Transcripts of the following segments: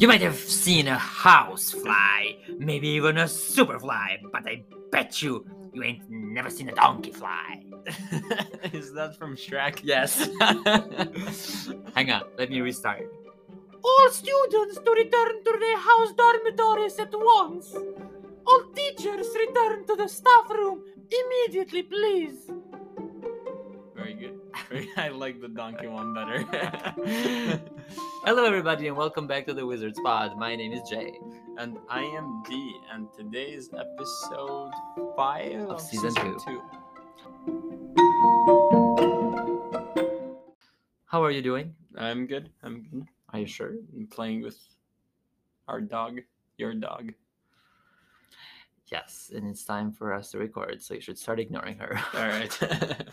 You might have seen a house fly, maybe even a superfly, but I bet you you ain't never seen a donkey fly. Is that from Shrek? Yes. Hang on, let me restart. All students to return to their house dormitories at once. All teachers return to the staff room immediately, please. I like the donkey one better. Hello, everybody, and welcome back to the Wizards Pod. My name is Jay. and I am D, and today's episode five of, season two. two. How are you doing? I'm good. I'm good. Are you sure? I'm playing with our dog, your dog. Yes, and it's time for us to record, so you should start ignoring her. All right.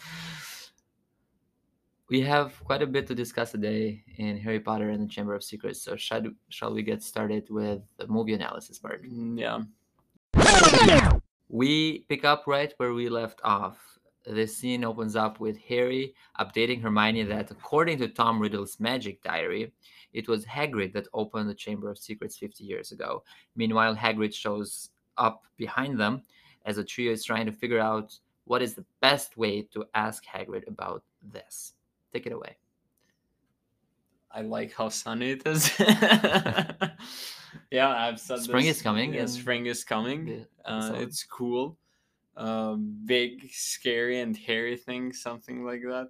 we have quite a bit to discuss today in Harry Potter and the Chamber of Secrets, so shall, shall we get started with the movie analysis part? Mm, yeah. We pick up right where we left off. This scene opens up with Harry updating Hermione that, according to Tom Riddle's magic diary, it was Hagrid that opened the Chamber of Secrets 50 years ago. Meanwhile, Hagrid shows up behind them as a trio is trying to figure out what is the best way to ask Hagrid about this. Take it away. I like how sunny it is. yeah, I've said Spring this. is coming Yeah, spring is coming. Uh, it's cool. Um, big, scary, and hairy thing, something like that.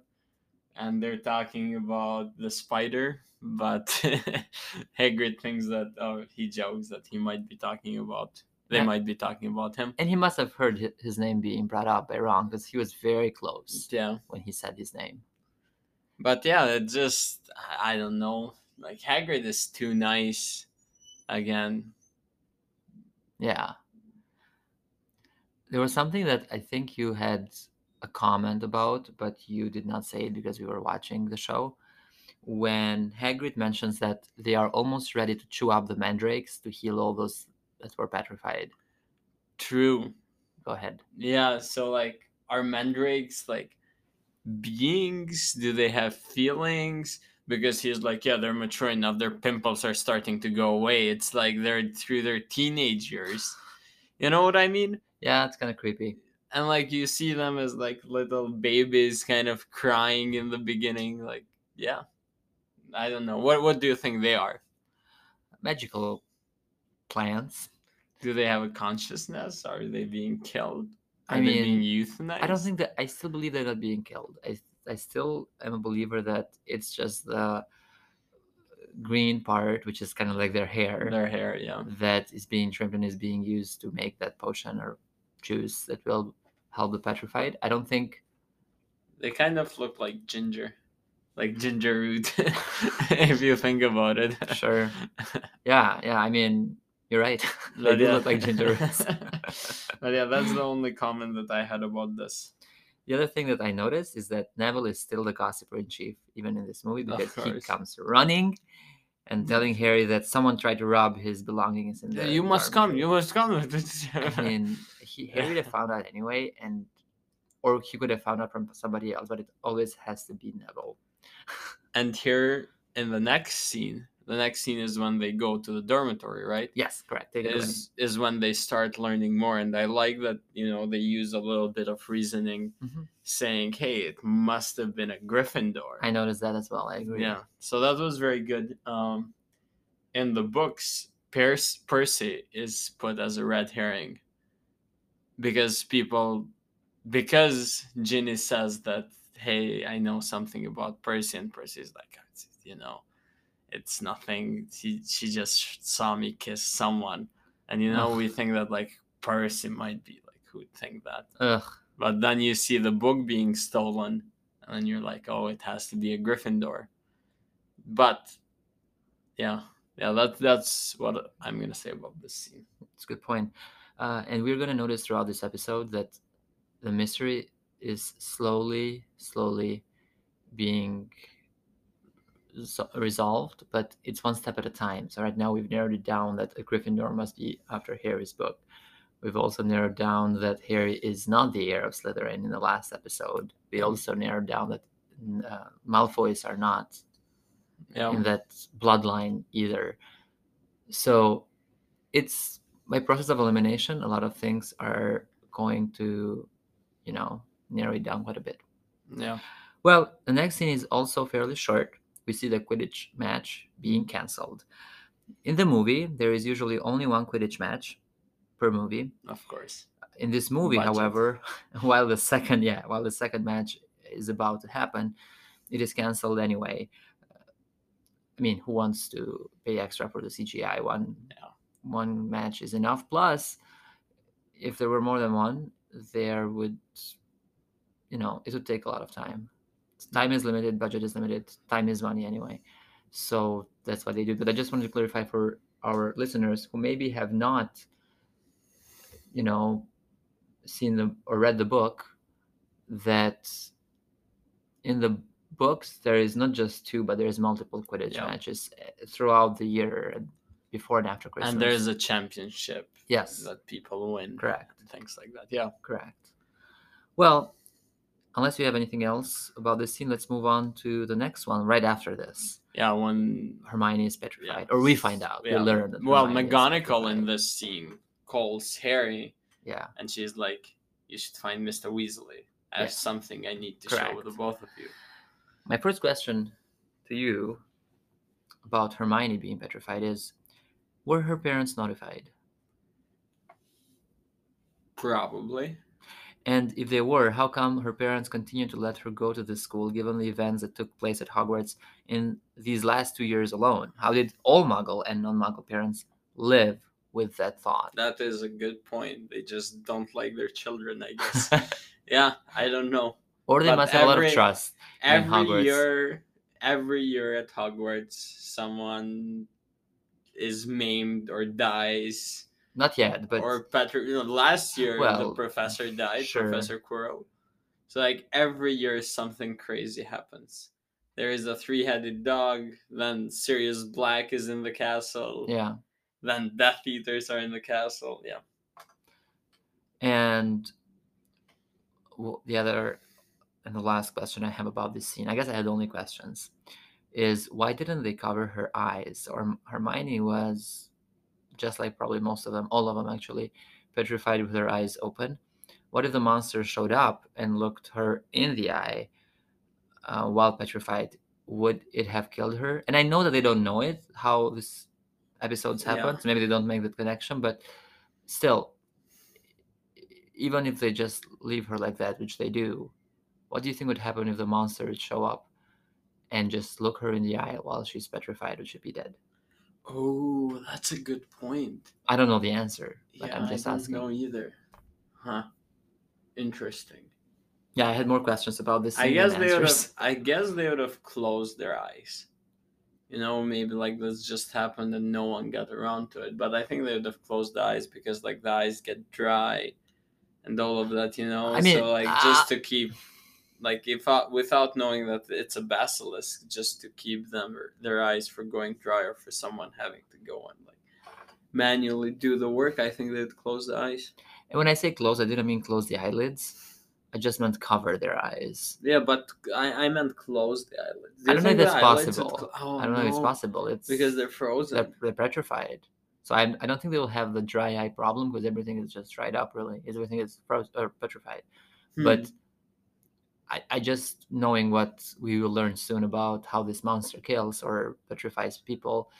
And they're talking about the spider, but Hagrid thinks that oh, he jokes that he might be talking about. They Yeah. might be talking about him. And he must have heard his name being brought up by Ron because he was very close Yeah, when he said his name. But yeah, it just I don't know. Like Hagrid is too nice. Again, Yeah. There was something that I think you had a comment about, but you did not say it because we were watching the show. When Hagrid mentions that they are almost ready to chew up the mandrakes to heal all those that were petrified. true. Go ahead. Yeah, so like are mandrakes like beings? Do they have feelings? Because he's like, yeah, they're mature enough. Their pimples are starting to go away. It's like they're through their teenage years. You know what I mean? Yeah, it's kind of creepy. And like you see them as like little babies, kind of crying in the beginning. Like, yeah, I don't know. What what do you think they are? Magical plants. Do they have a consciousness? Are they being killed? I they being mean, euthanized? I don't think that I still believe they're not being killed. I I still am a believer that it's just the green part, which is kind of like their hair. their hair. Yeah. that is being trimmed and is being used to make that potion or juice that will help the petrified. I don't think They kind of look like ginger, like mm. ginger root, if you think about it. sure. Yeah, yeah. I mean, you're right. they But do yeah. look like ginger roots. but yeah, that's the only comment that I had about this. the other thing that I noticed is that Neville is still the gossiper in chief, even in this movie, because he comes running and telling Harry that someone tried to rob his belongings in the you must come. You must come. I mean, he, Harry would have found out anyway, and or he could have found out from somebody else, but it always has to be Neville. and here in the next scene, the next scene is when they go to the dormitory, right? Yes, correct. Is is when they start learning more, and I like that you know they use a little bit of reasoning, Mhm. saying, "Hey, it must have been a Gryffindor." I noticed that as well. I agree. Yeah, so that was very good. Um, in the books, Percy, Percy is put as a red herring because people, because Ginny says that, hey, I know something about Percy, and Percy's like, you know, it's nothing. She she just saw me kiss someone, and you know Ugh. we think that like Percy might be like who would think that, Ugh. but then you see the book being stolen, and then you're like, oh, it has to be a Gryffindor. But yeah, yeah, that that's what I'm gonna say about this scene. It's a good point. Uh, and we're going to notice throughout this episode that the mystery is slowly, slowly being resolved, but it's one step at a time. So right now we've narrowed it down that a Gryffindor must be after Harry's book. We've also narrowed down that Harry is not the heir of Slytherin in the last episode. We also narrowed down that uh, Malfoys are not Yeah, in that bloodline either. So it's by process of elimination, a lot of things are going to, you know, narrow it down quite a bit. Yeah. Well, the next scene is also fairly short. We see the Quidditch match being cancelled. In the movie, there is usually only one Quidditch match per movie. Of course. In this movie, Budget. however, while the second yeah, while the second match is about to happen, it is cancelled anyway. I mean, who wants to pay extra for the CGI? One Yeah. one match is enough. Plus, if there were more than one, there would, you know, it would take a lot of time. Time is limited, budget is limited, time is money anyway. So that's what they do. But I just wanted to clarify for our listeners who maybe have not, you know, seen the or read the book, that in the books there is not just two, but there is multiple Quidditch Yeah. matches eh, throughout the year, before and after Christmas. And there's a championship yes, that people win. correct. Things like that. Yeah. Correct. Well, unless you have anything else about this scene, let's move on to the next one right after this. Yeah. When Hermione is petrified, or we find out. Yeah. We learn that. well, Hermione McGonagall in this scene calls Harry Yeah, and she's like, "You should find Mr. Weasley. I have Yeah. something I need to show Correct. the both of you." my first question to you about Hermione being petrified is: Were her parents notified? Probably. And if they were, how come her parents continued to let her go to this school given the events that took place at Hogwarts in these last two years alone? How did all Muggle and non Muggle parents live with that thought? That is a good point. They just don't like their children, I guess. yeah, I don't know. or they But must have a lot of every- trust. in Every Hogwarts. year, every year at Hogwarts, someone is maimed or dies. Not yet, but or Patrick, you know, last year the professor died, sure. Professor Quirrell. So like every year something crazy happens. There is a three-headed dog. Then Sirius Black is in the castle. yeah. Then Death Eaters are in the castle. Yeah. And well, the other and the last question I have about this scene, I guess I had only questions, is why didn't they cover her eyes? Or Hermione was just like probably most of them, all of them actually, petrified with her eyes open. What if the monster showed up and looked her in the eye uh, while petrified? Would it have killed her? And I know that they don't know it, how this episodes Yeah. happen, so maybe they don't make that connection, but still, even if they just leave her like that, which they do, what do you think would happen if the monster would show up and just look her in the eye while she's petrified? Would she be dead? Oh, that's a good point. I don't know the answer. Like yeah, I'm just I don't asking. know either. Huh. Interesting. Yeah, I had more questions about this. I guess they would have. I guess they would have closed their eyes. You know, maybe like this just happened and no one got around to it. But I think they would have closed the eyes because like the eyes get dry, and all of that. You know, I mean, so like uh, just to keep, like if without knowing that it's a basilisk, just to keep them their eyes from going dry or for someone having to go and like manually do the work. I think they'd close the eyes. And when I say close, I didn't mean close the eyelids. I just meant cover their eyes. Yeah, but I, I meant close the eyelids. Do I don't know if that's possible. cl- oh, I don't know if it's possible. It's because they're frozen. they're, they're petrified. So I, I don't think they will have the dry eye problem because everything is just dried up. Really, everything is frozen or petrified. Hmm. But I, I just knowing what we will learn soon about how this monster kills or petrifies people,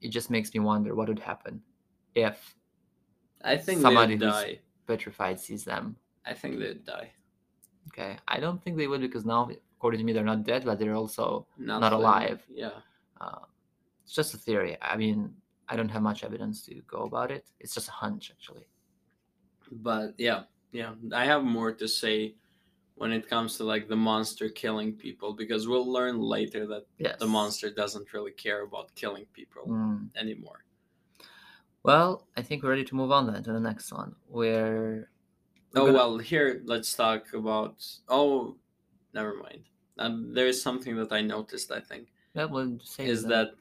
it just makes me wonder what would happen if I think somebody who's- die. petrified sees them. I think they'd die. Okay, I don't think they would because now, according to me, they're not dead, but they're also Not, Not alive. Yeah. uh, it's just a theory. I mean, I don't have much evidence to go about it. It's just a hunch, actually. But yeah, yeah. I have more to say when it comes to like the monster killing people because we'll learn later that Yes. the monster doesn't really care about killing people Mm. anymore. Well, I think we're ready to move on then to the next one, where. Oh gonna- well, here let's talk about. Oh, never mind. Um, there is something that I noticed. I think Yeah, we'll is that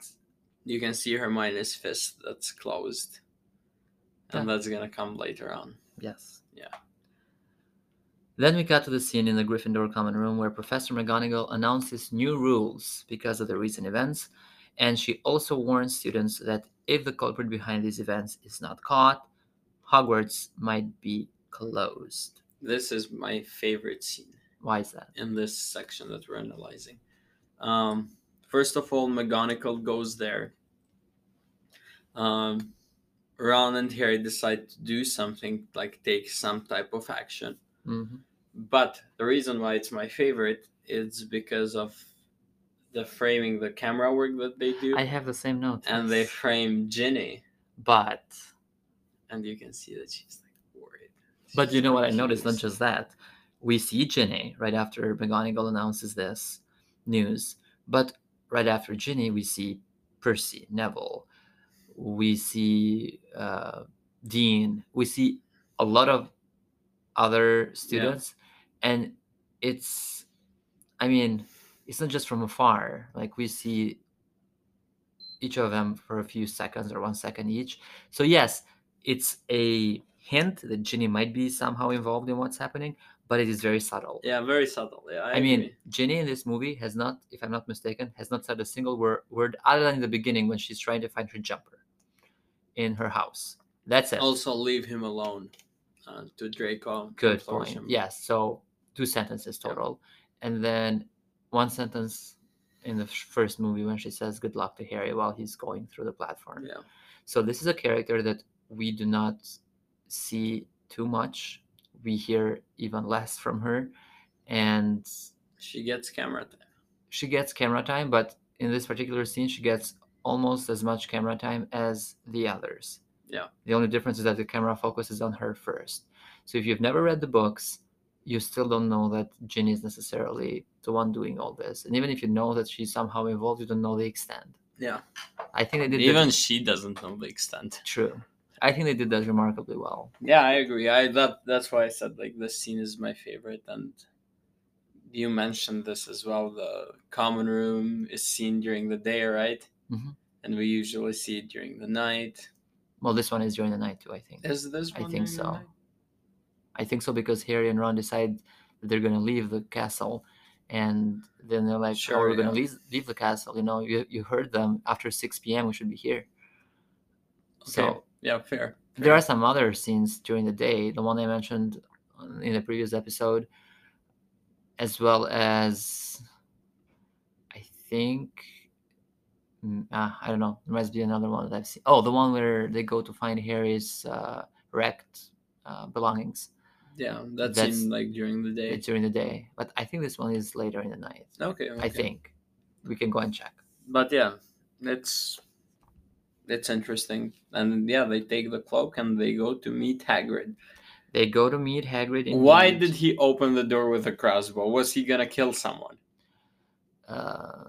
you can see her Hermione's fist that's closed, and that's gonna come later on. Yes. Yeah. Then we cut to the scene in the Gryffindor common room where Professor McGonagall announces new rules because of the recent events, and she also warns students that if the culprit behind these events is not caught, Hogwarts might be closed. This is my favorite scene Why is that? in this section that we're analyzing. Um, first of all, McGonagall goes there. Um, Ron and Harry decide to do something, like take some type of action. Mhm. But the reason why it's my favorite is because of the framing, the camera work that they do, I have the same notes. and they frame Ginny, But and you can see that she's like worried. but you know what I noticed? Not just that. We see Ginny right after McGonagall announces this news, but right after Ginny, we see Percy, Neville, we see uh, Dean, we see a lot of other students, and it's, I mean, it's not just from afar. Like we see each of them for a few seconds or one second each. So yes, it's a hint that Ginny might be somehow involved in what's happening, but it is very subtle. Yeah, very subtle. Yeah, I, I, mean. Ginny in this movie has not, if I'm not mistaken, has not said a single word, word other than in the beginning when she's trying to find her jumper in her house. That's it. also leave him alone. Uh, to Draco. Good implores point. him. Yes. So two sentences Yeah. total, and then one sentence in the first movie when she says "Good luck to Harry" while he's going through the platform. Yeah. So this is a character that we do not see too much. We hear even less from her, and She gets camera time. she gets camera time. But in this particular scene, she gets almost as much camera time as the others. Yeah. The only difference is that the camera focuses on her first. So if you've never read the books, you still don't know that Ginny is necessarily the one doing all this. And even if you know that she's somehow involved, you don't know the extent. Yeah. I think they did Even that she doesn't know the extent. true. I think they did that remarkably well. Yeah, I agree. I that that's why I said like this scene is my favorite, and you mentioned this as well. The common room is seen during the day, right? Mhm. And we usually see it during the night. Well, this one is during the night too. I think. Is this I think so. I think so because Harry and Ron decide that they're gonna leave the castle, and then they're like, "Oh, we're gonna leave leave the castle." You know, you you heard them after six p.m. We should be here. Okay. So yeah, fair. there are some other scenes during the day. The one I mentioned in the previous episode, as well as I think. Ah, I don't know. There must be another one that I've seen. Oh, the one where they go to find Harry's uh, wrecked uh, belongings. yeah, that That's- seemed like during the day. During the day, but I think this one is later in the night. Okay, okay. I think we can go and check. But yeah, it's it's interesting, and yeah, they take the cloak and they go to meet Hagrid. They go to meet Hagrid. Why did he open the door with a crossbow? Was he gonna kill someone? Uh,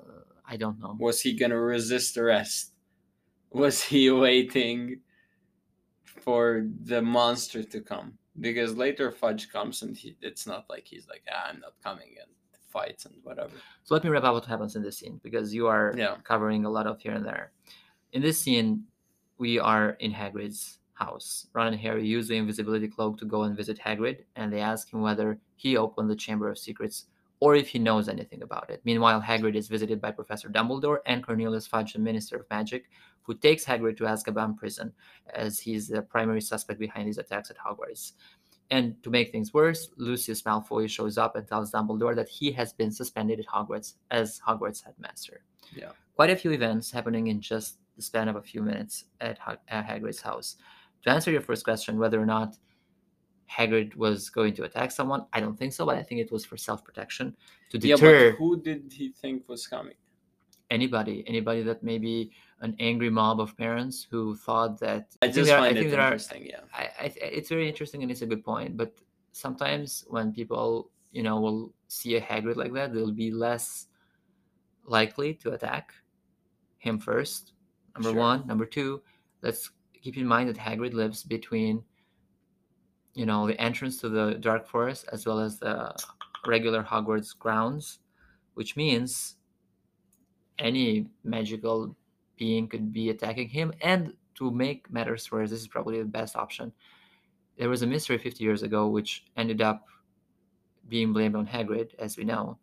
I don't know. Was he gonna resist arrest? Was he waiting for the monster to come? Because later Fudge comes and he, it's not like he's like, ah, I'm not coming and fights and whatever. So let me wrap up what happens in this scene because you are Yeah. covering a lot of here and there. In this scene, we are in Hagrid's house. Ron and Harry use the invisibility cloak to go and visit Hagrid, and they ask him whether he opened the Chamber of Secrets or if he knows anything about it. Meanwhile, Hagrid is visited by Professor Dumbledore and Cornelius Fudge, the Minister of Magic, who takes Hagrid to Azkaban prison, as he's the primary suspect behind these attacks at Hogwarts. And to make things worse, Lucius Malfoy shows up and tells Dumbledore that he has been suspended at Hogwarts as Hogwarts headmaster. Yeah. Quite a few events happening in just the span of a few minutes at, Hag- at Hagrid's house. To answer your first question, whether or not Hagrid was going to attack someone, I don't think so, but I think it was for self-protection to deter. Yeah, but who did he think was coming? anybody, anybody that may be an angry mob of parents who thought that. I think just there find I it there are- interesting. Yeah. I, I it's very interesting and it's a good point. But sometimes when people, you know, will see a Hagrid like that, they'll be less likely to attack him first. Number Sure. one. Number two, let's keep in mind that Hagrid lives between, you know, the entrance to the Dark Forest as well as the regular Hogwarts grounds, which means any magical being could be attacking him. And to make matters worse, this is probably the best option. There was a mystery 50 years ago which ended up being blamed on Hagrid, as we know,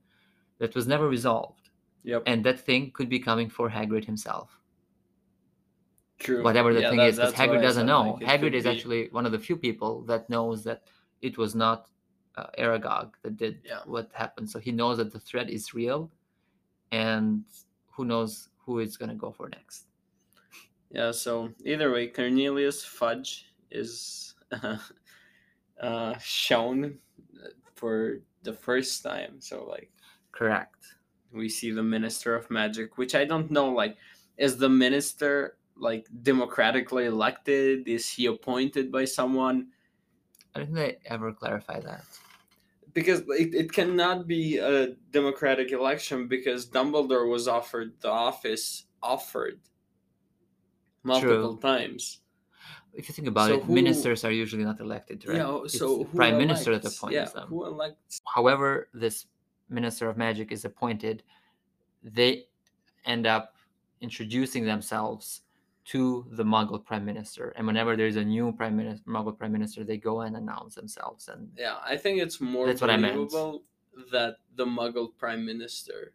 that was never resolved. Yep. And that thing could be coming for Hagrid himself. True. whatever the Yeah, thing that- is, because Hagrid doesn't know. like, Hagrid is be- actually one of the few people that knows that it was not uh, Aragog that did Yeah. what happened. So he knows that the threat is real, and who knows who it's gonna go for next. Yeah, so either way, Cornelius Fudge is uh, shown for the first time. So, like, Correct. we see the Minister of Magic, which I don't know, like, is the minister, like, democratically elected? Is he appointed by someone? I don't think they ever clarify that. Because it, it cannot be a democratic election because Dumbledore was offered the office, offered multiple times. If you think about So it, who- ministers are usually not elected, right? Yeah, It's so prime minister that elects- appoints yeah, them. Who elects? However, this minister of magic is appointed, they end up introducing themselves to the Muggle prime minister, and whenever there's a new prime minister, Muggle prime minister, they go and announce themselves. And Yeah, I think it's more That's what I meant. that the Muggle Prime Minister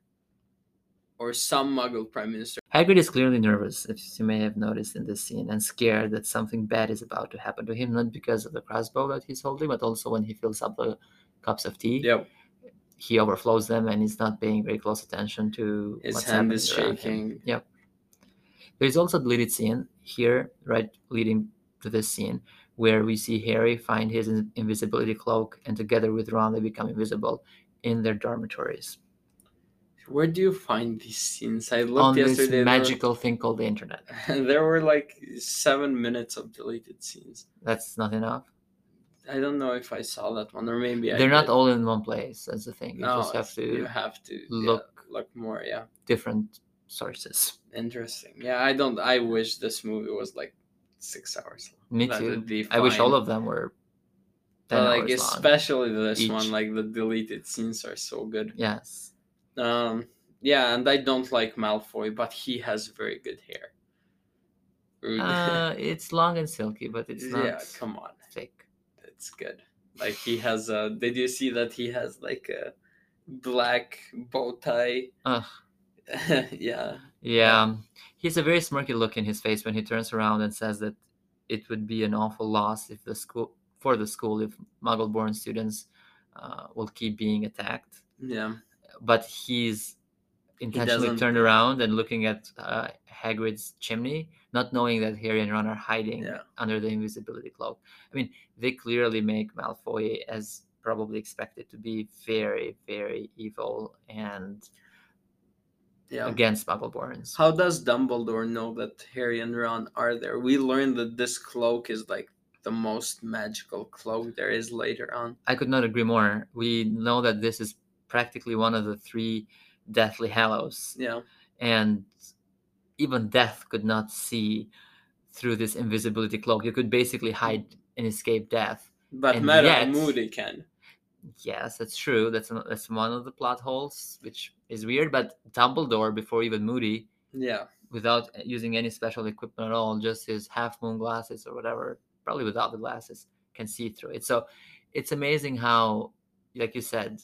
or some Muggle Prime Minister. Hagrid is clearly nervous, as you may have noticed in this scene, and scared that something bad is about to happen to him, not because of the crossbow that he's holding, but also when he fills up the cups of tea. Yep, He overflows them, and he's not paying very close attention to his what's hand happening is shaking. Yep. There's also a deleted scene here, right, leading to this scene, where we see Harry find his invisibility cloak, and together with Ron, they become invisible in their dormitories Where do you find these scenes? I on looked this yesterday. were- magical thing called the internet. There were like seven minutes of deleted scenes. That's not enough. I don't know if I saw that one or maybe They're not all in one place. That's the thing. You No, just have to You have to yeah, look look more. Yeah, different sources. interesting. Yeah, I don't. I wish this movie was like six hours. long. Me That too. I wish all of them were But like hours long. especially this each. one, like the deleted scenes are so good. Yes. Um, yeah, and I don't like Malfoy, but he has very good hair. Uh, it's long and silky, but it's not yeah, come on, thick. it's good. Like he has a. Did you see that he has like a black bow tie? Ugh. yeah, Yeah, um, he has a very smirky look in his face when he turns around and says that it would be an awful loss if the school for the school if Muggle-born students uh, will keep being attacked. yeah, But he's intentionally doesn't- turned around and looking at uh, Hagrid's chimney, not knowing that Harry and Ron are hiding Yeah. under the invisibility cloak. I mean, they clearly make Malfoy as probably expected to be very, very evil and yeah. against Muggle-borns. How does Dumbledore know that Harry and Ron are there? We learned that this cloak is like the most magical cloak there is later on. I could not agree more. We know that this is practically one of the three Deathly Hallows, Yeah, and even Death could not see through this invisibility cloak. You could basically hide and escape Death. but And yet- Moody can. Yes, that's true. That's that's one of the plot holes, which is weird. But Dumbledore, before even Moody, Yeah, without uh, using any special equipment at all, just his half moon glasses or whatever, probably without the glasses, can see through it. So it's amazing how, like you said,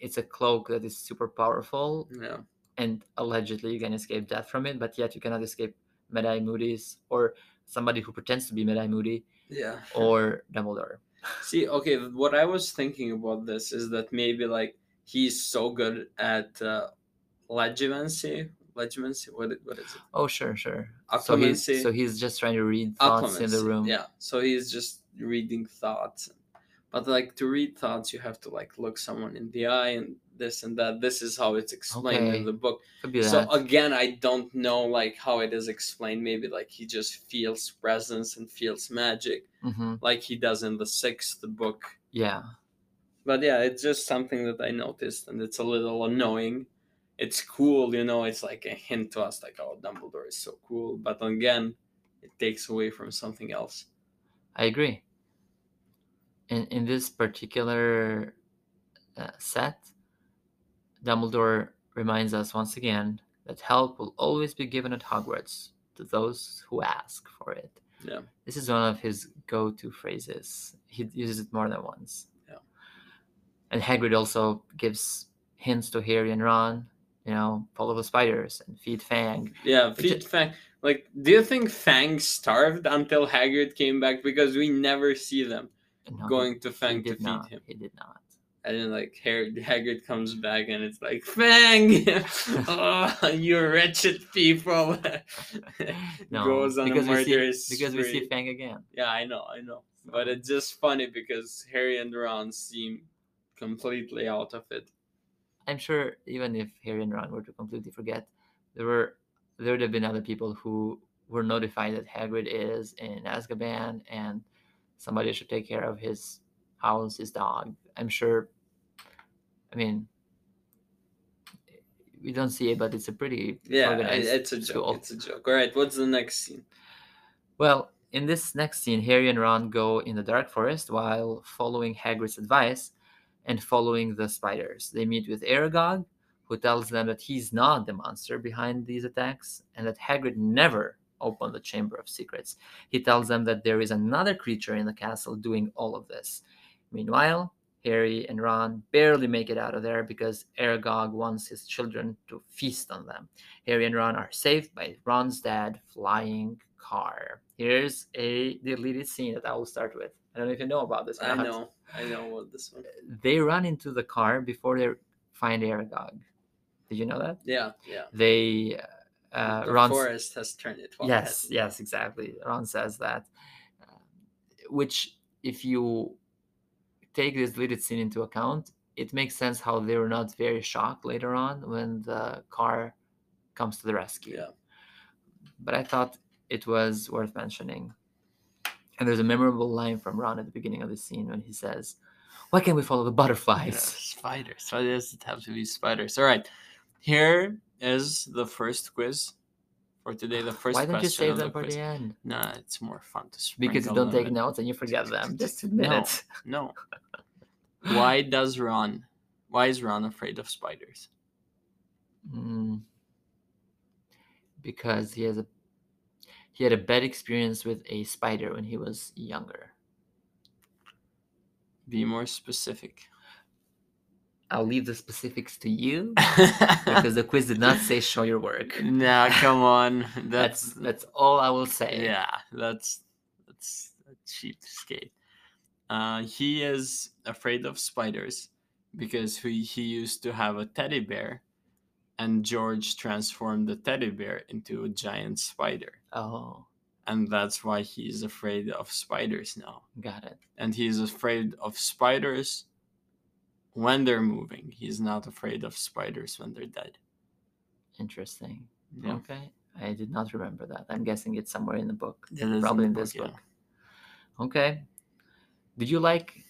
it's a cloak that is super powerful yeah. and allegedly you can escape death from it, but yet you cannot escape Mad-Eye Moody's or somebody who pretends to be Mad-Eye Moody Yeah. or Dumbledore. See, okay, what I was thinking about this is that maybe like he's so good at uh, legimancy. Legimancy, what what is it? Oh, sure, sure. So he's so he's just trying to read thoughts in the room. Yeah, so he's just reading thoughts. But like to read thoughts, you have to like look someone in the eye and this and that. This is how it's explained Okay. in the book. So again, I don't know like how it is explained. Maybe like he just feels presence and feels magic, hmm like he does in the sixth book. Yeah. But yeah, it's just something that I noticed, and it's a little annoying. It's cool, you know. It's like a hint to us, like, oh, Dumbledore is so cool. But again, it takes away from something else. I agree. In in this particular uh, set, Dumbledore reminds us once again that help will always be given at Hogwarts to those who ask for it. Yeah. This is one of his go-to phrases. He uses it more than once. Yeah. And Hagrid also gives hints to Harry and Ron you know, follow the spiders and feed Fang. Yeah, feed Fang. Like, do you think Fang starved until Hagrid came back? Because we never see them No, going to Fang to feed not. him. He did not. And then, like, Har- Hagrid comes back and it's like, Fang! oh, you wretched people! No, Goes on a because we see because we see. Fang again. Yeah, I know, I know. But it's just funny because Harry and Ron seem completely out of it. I'm sure even if Harry and Ron were to completely forget, there were there would have been other people who were notified that Hagrid is in Azkaban and somebody should take care of his house, his dog. I'm sure. I mean, we don't see it, but it's a pretty Yeah, it's a joke. school. It's a joke. All right, what's the next scene? Well, in this next scene, Harry and Ron go in the dark forest while following Hagrid's advice and following the spiders. They meet with Aragog, who tells them that he's not the monster behind these attacks and that Hagrid never opened the Chamber of Secrets. He tells them that there is another creature in the castle doing all of this. Meanwhile, Harry and Ron barely make it out of there because Aragog wants his children to feast on them. Harry and Ron are saved by Ron's dad flying car. Here's a deleted scene that I will start with. I don't know if you know about this. I know, I know what this one. They run into the car before they find Aragog. Did you know that? Yeah, yeah. They uh, the Ron. forest has turned it. Yes, yes, exactly. Ron says that. Uh, which, if you take this deleted scene into account, it makes sense how they were not very shocked later on when the car comes to the rescue. Yeah. But I thought it was worth mentioning. And there's a memorable line from Ron at the beginning of the scene when he says, Why can't we follow the Yeah, butterflies? spiders. Why does it have to be spiders? All right. Here is the first quiz for today. The first Why don't you save them the for quiz. the end? Nah, it's more fun to Because you don't take notes and you forget them. Just admit No. it. No. Why does Ron? Why is Ron afraid of spiders? Mm. Because he has a he had a bad experience with a spider when he was younger. Be more specific. I'll leave the specifics to you because the quiz did not say show your work. nah, come on. That's That's that's all I will say. yeah. That's that's a cheapskate. Uh, he is afraid of spiders because he he used to have a teddy bear, and George transformed the teddy bear into a giant spider, Oh, and that's why he's afraid of spiders now. got it. and he's afraid of spiders when they're moving. He's not afraid of spiders when they're dead. Interesting. Yeah. Okay. I did not remember that. I'm guessing it's somewhere in the book. It is Probably in this yeah. book. Okay. Did you like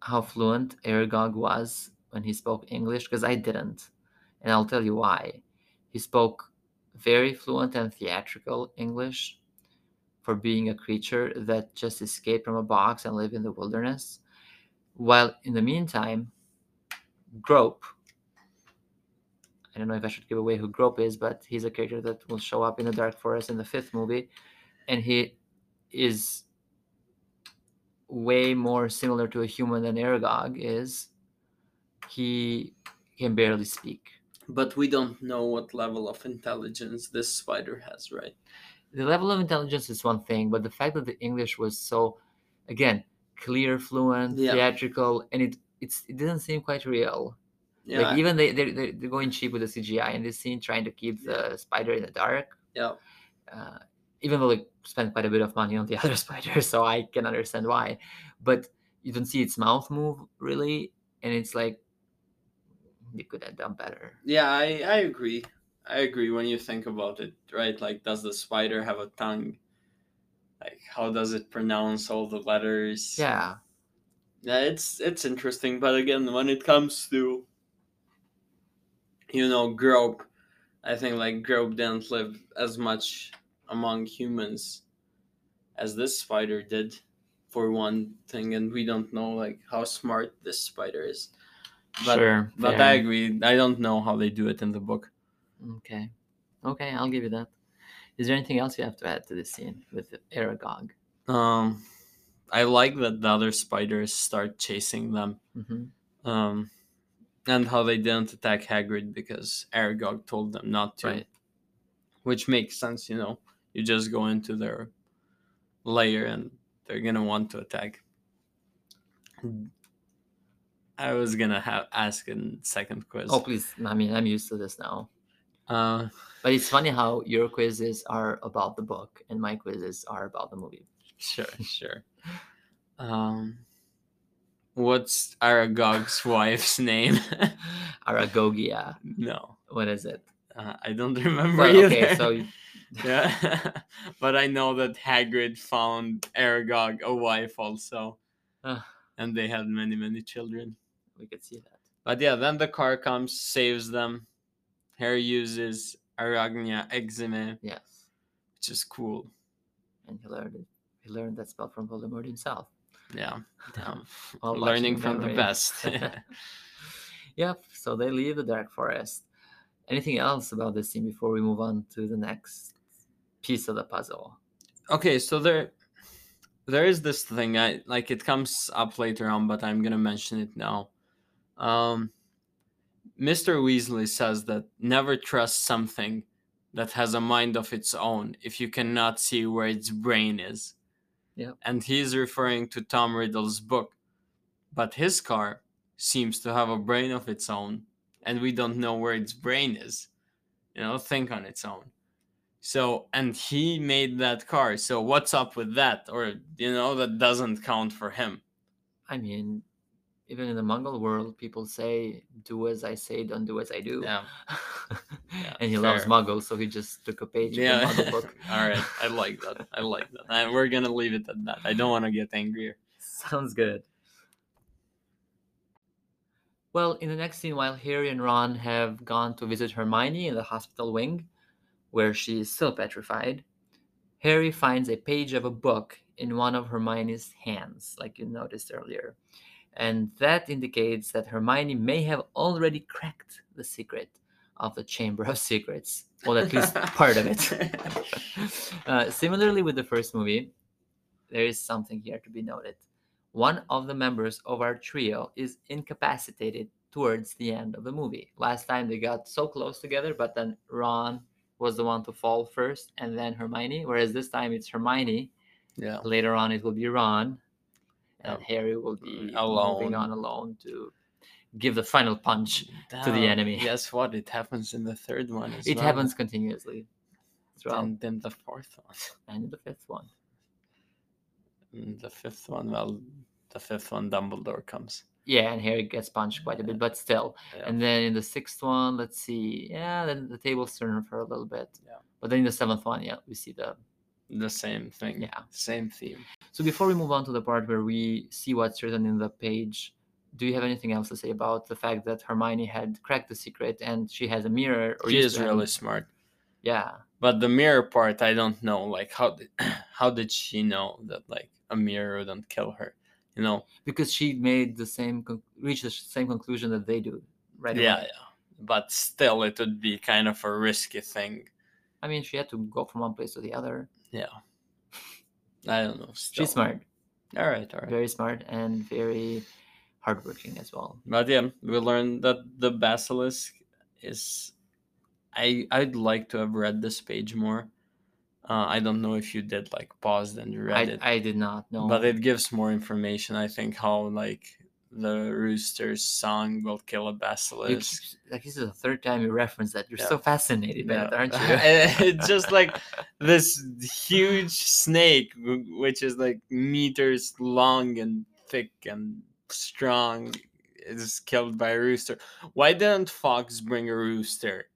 how fluent Aragog was when he spoke English? Because I didn't. And I'll tell you why. He spoke very fluent and theatrical English for being a creature that just escaped from a box and lived in the wilderness. While in the meantime, Grope, I don't know if I should give away who Grope is, but he's a character that will show up in the Dark Forest in the fifth movie. And he is way more similar to a human than Aragog is. He can barely speak. But we don't know what level of intelligence this spider has, right? The level of intelligence is one thing, but the fact that the English was so, again, clear, fluent, Yeah. theatrical, and it it's it doesn't seem quite real. Yeah. Like even they they're, they're they're going cheap with the CGI in this scene, trying to keep the spider in the dark. yeah. uh, even though they spent quite a bit of money on the other spider, so I can understand why. But you don't see its mouth move really, and it's like you could have done better. Yeah, I, I agree. I agree when you think about it, right? Like, does the spider have a tongue? Like, how does it pronounce all the letters? Yeah, Yeah, it's it's interesting, but again, when it comes to you know Grope, I think like Grope didn't live as much among humans as this spider did, for one thing, and we don't know like how smart this spider is. But sure. but fair. I agree. I don't know how they do it in the book. Okay, okay, I'll give you that. Is there anything else you have to add to this scene with Aragog? Um, I like that the other spiders start chasing them. hmm Um, and how they didn't attack Hagrid because Aragog told them not to, Right. which makes sense. You know, you just go into their lair and they're gonna want to attack. I was gonna have ask a second quiz. Oh, please. I mean, I'm used to this now. Uh, But it's funny how your quizzes are about the book and my quizzes are about the movie. sure, sure. Um, what's Aragog's wife's name? Aragogia. no, What is it? uh, I don't remember either. okay, so yeah, but I know that Hagrid found Aragog a wife also, Ah. and they had many, many children. we could see that. But yeah, then the car comes, saves them. Harry uses Arania Exumai, Yes. which is cool. And he learned it. He learned that spell from Voldemort himself. Yeah, um, learning from the best. Yep. So they leave the Dark Forest. Anything else about this scene before we move on to the next piece of the puzzle? okay, so there, there is this thing. I like it comes up later on, but I'm gonna mention it now. Um, Mr. Weasley says that never trust something that has a mind of its own if you cannot see where its brain is. Yep. And he's referring to Tom Riddle's book. But his car seems to have a brain of its own, and we don't know where its brain is. You know, think on its own. So, and he made that car. So, what's up with that? Or, you know, that doesn't count for him. I mean, even in the Muggle world, people say, "Do as I say, don't do as I do." Yeah. and he loves fair. Muggles, so he just took a page Yeah. from the Muggle book. All right. I like that. I like that. And we're going to leave it at that. I don't want to get angrier. Sounds good. Well, in the next scene, while Harry and Ron have gone to visit Hermione in the hospital wing, where she is still petrified, Harry finds a page of a book in one of Hermione's hands, like you noticed earlier. And that indicates that Hermione may have already cracked the secret of the Chamber of Secrets, or at least part of it. uh, similarly with the first movie, there is something here to be noted. One of the members of our trio is incapacitated towards the end of the movie. Last time they got so close together, but then Ron was the one to fall first and then Hermione, whereas this time it's Hermione. yeah. Later on, it will be Ron, and. Harry will be Alone. moving on alone to give the final punch. to the enemy. Guess what? It happens in the third one as It well. happens continuously throughout, And then the fourth one. and the fifth one. And the fifth one, well, the fifth one, Dumbledore comes. Yeah, and Harry gets punched quite a bit, but still. Yeah. And then in the sixth one, let's see. Yeah, then the tables turn for a little bit. Yeah. But then in the seventh one, yeah, we see the. The same thing. Yeah. Same theme. So before we move on to the part where we see what's written in the page, do you have anything else to say about the fact that Hermione had cracked the secret and she has a mirror? She is really smart. Yeah. But the mirror part, I don't know. Like, how did, how did she know that, like, a mirror wouldn't kill her? You know? Because she made the same, con- reached the same conclusion that they do, right? yeah, away. yeah. But still, it would be kind of a risky thing. I mean, she had to go from one place to the other. Yeah. I don't know. Still. She's smart, All right, all right. very smart, and very hardworking as well. But yeah, we learned that the basilisk is. I I'd like to have read this page more. Uh, I don't know if you did like paused and read I, it, I did not know. but it gives more information. I think how like the rooster's song will kill a basilisk. keep- like this is the third time you reference that. You're Yeah. so fascinated by Yeah. that, aren't you? it's just like this huge snake, which is like meters long and thick and strong, is killed by a rooster. Why didn't Fawkes bring a rooster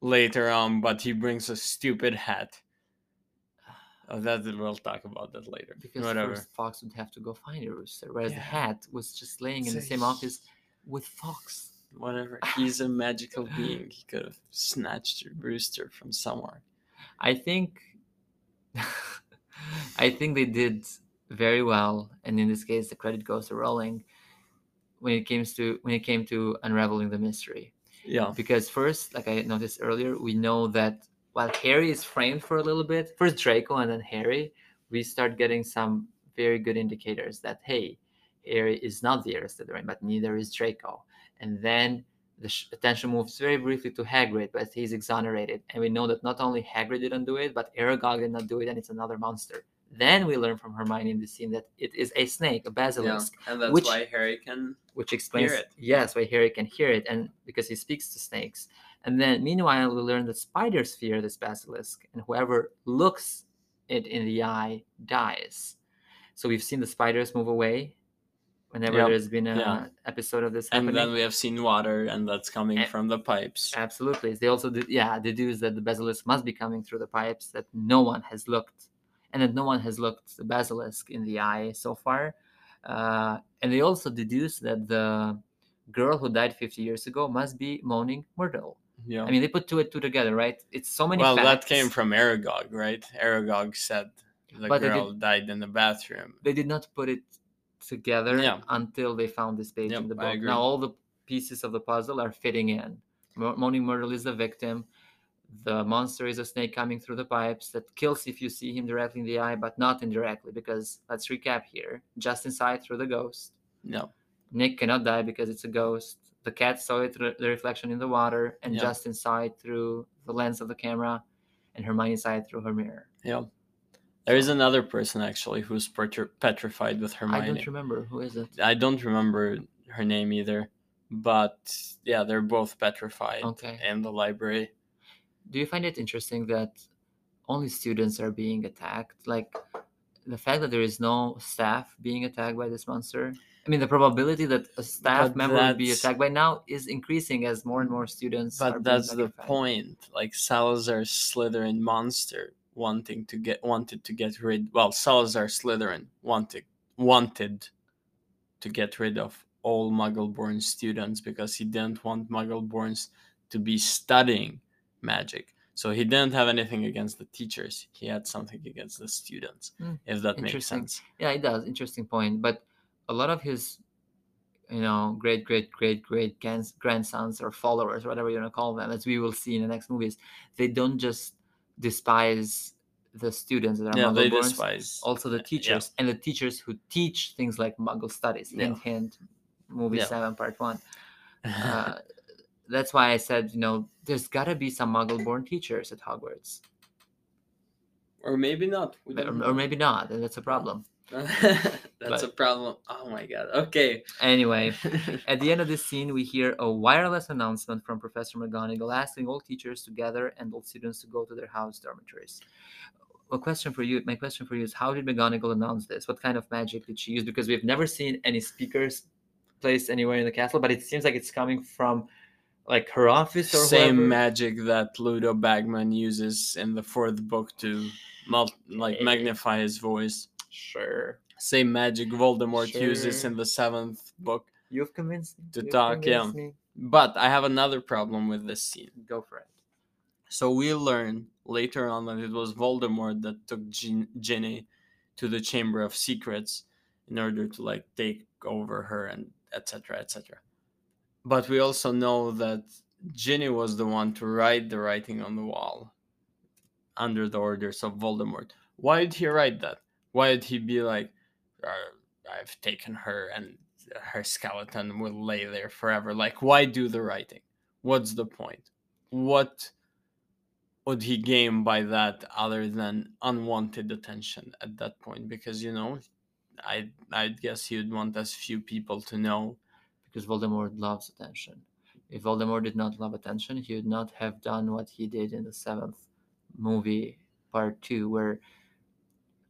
later on, but he brings a stupid hat? Oh, that we'll talk about that later. because Whatever. first Fawkes would have to go find a rooster, whereas the hat was just laying in the same he- office with Fawkes. Whatever. He's a magical being. He could have snatched a rooster from somewhere. I think, I think they did very well, and in this case, the credit goes to Rowling when it comes to when it came to unraveling the mystery. Yeah. because first like i noticed earlier we know that while harry is framed for a little bit first draco and then harry we start getting some very good indicators that hey harry is not the heir to the ring but neither is draco and then the sh- attention moves very briefly to Hagrid, but he's exonerated, and we know that not only Hagrid didn't do it, but Aragog did not do it, and it's another monster. Then we learn from Hermione in the scene that it is a snake, a Yeah, basilisk, and that's which- why Harry can. which explains it. yes why Harry can hear it, and because he speaks to snakes. And then meanwhile, we learn that spiders fear this basilisk, and whoever looks it in the eye dies. So we've seen the spiders move away whenever Yep, there's been an yeah. episode of this happening. And then we have seen water, and that's coming Eh, from the pipes. Absolutely. They also did, yeah, deduce that the basilisk must be coming through the pipes, that no one has looked, and that no one has looked the basilisk in the eye so far. Uh, and they also deduce that the girl who died 50 years ago must be Moaning Myrtle. Yeah. I mean, they put two and two together, right? It's so many well, that came from Aragog, right? Aragog said the But they did- girl died in the bathroom. They did not put it together Yeah. until they found this page Yep, in the book. Now all the pieces of the puzzle are fitting in. Mo- Moaning Myrtle is the victim. The monster is a snake coming through the pipes that kills if you see him directly in the eye, but not indirectly. Because let's recap here: just inside through the ghost. No. Nick cannot die because it's a ghost. The cat saw it through the reflection in the water, and Yeah. just inside through the lens of the camera, and Hermione inside through her mirror. Yeah. There is another person actually who's petri- petrified with Hermione. I don't remember who is it. I don't remember her name either, but yeah, they're both petrified Okay. in the library. do you find it interesting that only students are being attacked like the fact that there is no staff being attacked by this monster i mean the probability that a staff But member would be attacked by now is increasing as more and more students But that's the point. Like Salazar Slytherin monster wanting to get wanted to get rid. Well, Salazar Slytherin wanted wanted to get rid of all Muggle-born students because he didn't want Muggle-borns to be studying magic. So he didn't have anything against the teachers. He had something against the students. Hmm, If that makes sense. yeah it does interesting point but a lot of his you know great great great great grandsons or followers whatever you want to call them as we will see in the next movies they don't just despise the students that are Yeah, they Muggle-borns, despise. also the yeah. teachers and the teachers who teach things like Muggle studies. Yeah. Hint, hint. Movie Yeah. seven, part one. Uh, that's why I said, you know, there's got to be some Muggle-born teachers at Hogwarts, or maybe not. We But- don't or, or maybe not, and that's a problem. That's but- a problem. Oh my god. Okay. Anyway, at the end of this scene, we hear a wireless announcement from Professor McGonagall asking all teachers to gather and all students to go to their house dormitories. A question for you, my question for you is, how did McGonagall announce this? What kind of magic did she use? Because we've never seen any speakers placed anywhere in the castle, but it seems like it's coming from like her office or Same whoever. magic that Ludo Bagman uses in the fourth book to mul- like Eh. magnify his voice. Sure, Same magic Voldemort uses in the seventh book. you've convinced me. To You've talk, yeah. me. But I have another problem with this scene. Go for it. So we learn later on that it was Voldemort that took Gin- Ginny to the Chamber of Secrets in order to like take over her and etc. etc. But we also know that Ginny was the one to write the writing on the wall under the orders of Voldemort. Why did he write that? Why did he be like, "Uh, I've taken her and her skeleton will lay there forever? Like, why do the writing? What's the point? What would he gain by that other than unwanted attention at that point? Because you know, I I guess he would want as few people to know. because Voldemort loves attention. If Voldemort did not love attention, he would not have done what he did in the seventh movie, part two, where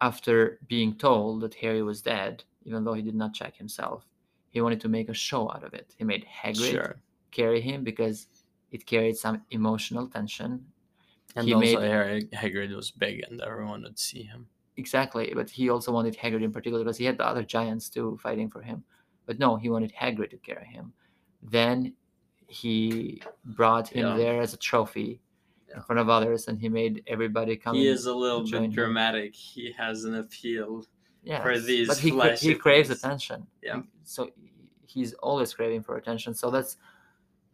after being told that Harry was dead, even though he did not check himself, he wanted to make a show out of it. He made Hagrid Sure. carry him because it carried some emotional tension. And He also, made- Harry Hagrid was big, and everyone would see him. Exactly, but he also wanted Hagrid in particular because he had the other giants too fighting for him. But no, he wanted Hagrid to carry him. Then he brought him Yeah. there as a trophy Yeah. in front of others, and he made everybody come. he is a little bit dramatic. He has an appeal. yes, for these but he, cra- he craves things. attention. Yeah. So he's always craving for attention. So that's,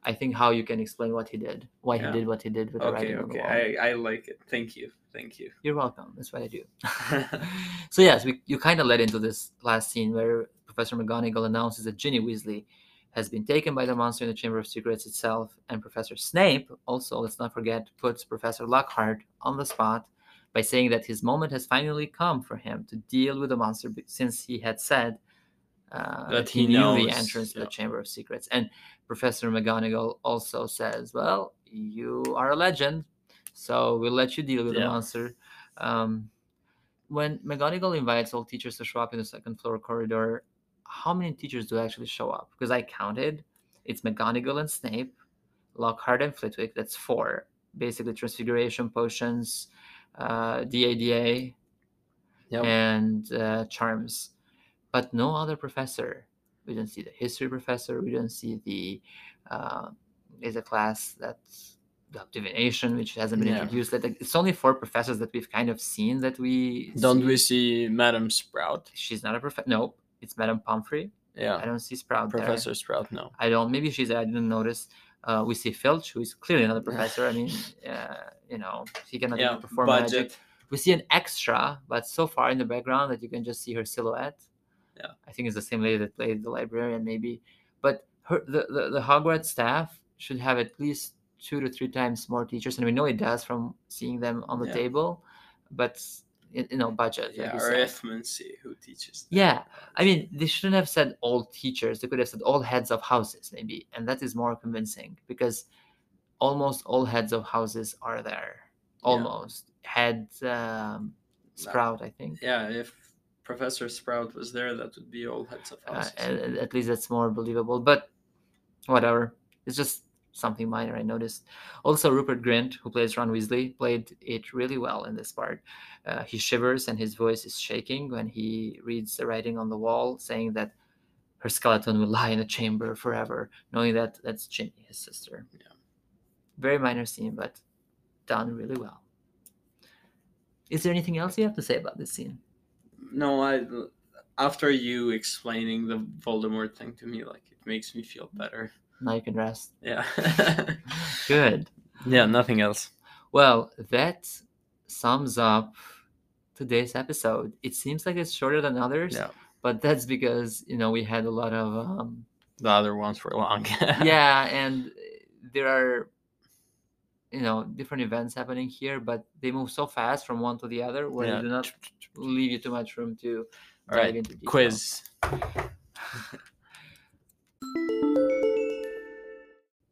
I think, how you can explain what he did, why Yeah. he did what he did with the Okay, writing on the okay. I, I like it. Thank you, thank you. You're welcome. That's what I do. so yes, we you kind of led into this last scene where Professor McGonagall announces that Ginny Weasley has been taken by the monster in the Chamber of Secrets itself. And Professor Snape also, let's not forget, puts Professor Lockhart on the spot by saying that his moment has finally come for him to deal with the monster since he had said uh, That he knew the knows, entrance to the Chamber of Secrets. And Professor McGonagall also says, Well, you are a legend, so we'll let you deal with the monster. Um, when McGonagall invites all teachers to show up in the second floor corridor, how many teachers do actually show up? Because I counted, it's McGonagall and Snape, Lockhart and Flitwick. That's four. Basically, Transfiguration potions, uh, DADA, Yep. and uh, Charms, but no other professor. We don't see the history professor. We don't see the. Uh, is a class that's the divination, which hasn't been Yeah. introduced. Like, it's only four professors that we've kind of seen that we Don't see. we see Madam Sprout? She's not a professor. No, it's Madame Pomfrey. Yeah. I don't see Sprout there. Professor Sprout, no. I don't. Maybe she's. there, I didn't notice. Uh, we see Filch, who is clearly another professor. I mean, uh, you know, he cannot Yeah, even perform magic. We see an extra, but so far in the background that you can just see her silhouette. Yeah. I think it's the same lady that played the librarian, maybe. But her the, the, the Hogwarts staff should have at least two to three times more teachers, and we know it does from seeing them on the Yeah. table. But you know, budget. Yeah, you or. Who teaches. Yeah, I mean, they shouldn't have said all teachers. They could have said all heads of houses, maybe, and that is more convincing because almost all heads of houses are there. Yeah. Almost head um, Sprout, I think. Yeah, if Professor Sprout was there, that would be all heads of Uh, houses. and, and at least that's more believable. But whatever, it's just something minor I noticed. Also, Rupert Grint, who plays Ron Weasley, played it really well in this part. Uh, he shivers and his voice is shaking when he reads the writing on the wall saying that her skeleton will lie in a chamber forever, knowing that that's Ginny, his sister. Yeah. Very minor scene, but done really well. Is there anything else you have to say about this scene? no, I. After you explaining the Voldemort thing to me, like it makes me feel better. Now you can rest. Yeah. Good. yeah, nothing else. Well, that sums up today's episode. It seems like it's shorter than others, Yeah. but that's because you know we had a lot of um, The other ones were long. yeah, and there are you know different events happening here, but they move so fast from one to the other where Yeah. they do not leave you too much room to All dive right, into detail. Quiz.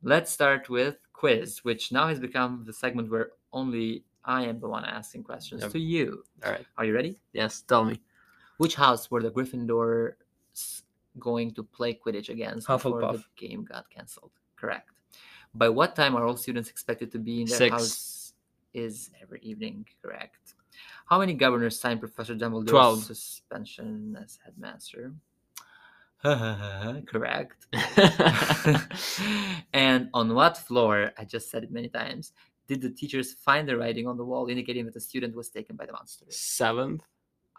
Let's start with quiz, which now has become the segment where only I am the one asking questions Yep. to you. All right. Are you ready? Yes, tell me. Which house were the Gryffindors going to play Quidditch against before the Hufflepuff. game got cancelled? Correct. By what time are all students expected to be in their Six. house? Is every evening correct? How many governors signed Professor Dumbledore's Twelve. suspension as headmaster? correct. and on what floor, I just said it many times, did the teachers find the writing on the wall indicating that the student was taken by the monster? Seventh,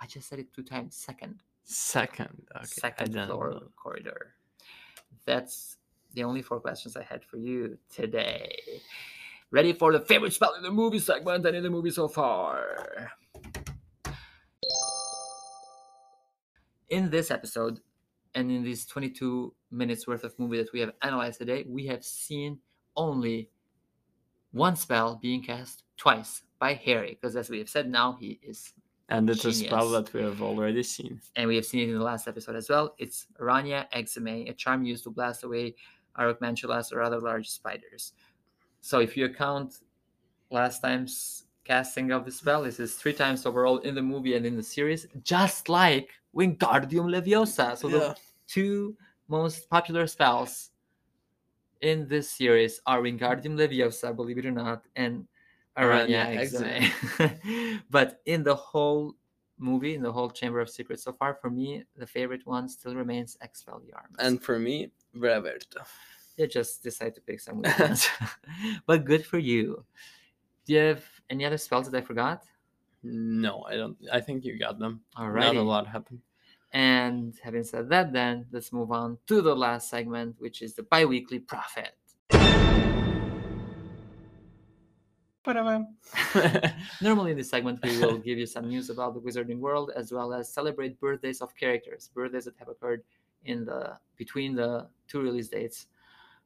I just said it two times. Second, second. Okay. Second floor know. corridor. That's the only four questions I had for you today. Ready for the favorite spell in the movie segment and in the movie so far. In this episode, and in these 22 minutes worth of movie that we have analyzed today, we have seen only one spell being cast twice by Harry, because as we have said now, he is And it's a spell that we have already seen. and we have seen it in the last episode as well. It's Arania Exumai, a charm used to blast away Acromantulas or other large spiders. So if you account last time's casting of the spell, this is three times overall in the movie and in the series, just like Wingardium Leviosa. So the two most popular spells in this series are Wingardium Leviosa, believe it or not, and Arania Arania Exumai. but in the whole movie, in the whole Chamber of Secrets so far, for me, the favorite one still remains Expelliarmus. And for me, Breverto. you just decide to pick some ones. but good for you. Do you have any other spells that I forgot? No, I don't. I think you got them. All right. Not a lot happened. And having said that, then let's move on to the last segment, which is the bi-weekly prophet. Normally, in this segment, we will give you some news about the wizarding world as well as celebrate birthdays of characters, birthdays that have occurred in the between the two release dates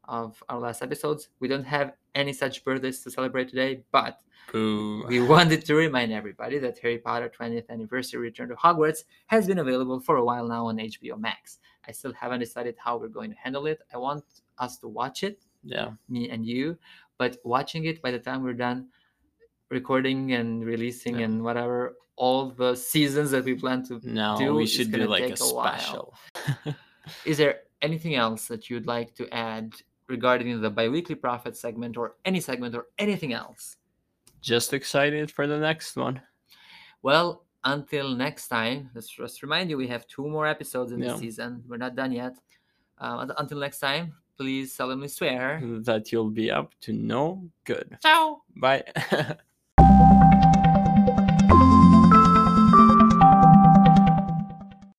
of our last episodes. We don't have any such birthdays to celebrate today, but Boo. we wanted to remind everybody that Harry Potter 20th Anniversary Return to Hogwarts has been available for a while now on HBO Max. I still haven't decided how we're going to handle it. I want us to watch it, Yeah. me and you, but watching it by the time we're done recording and releasing Yeah. and whatever all the seasons that we plan to No, do we should do like a a special. is there anything else that you'd like to add regarding the biweekly prophet segment or any segment or anything else? Just excited for the next one. Well, until next time, let's just remind you we have two more episodes in Yeah. this season. We're not done yet. Uh, until next time, please solemnly swear. That you'll be up to no good. Ciao. Bye.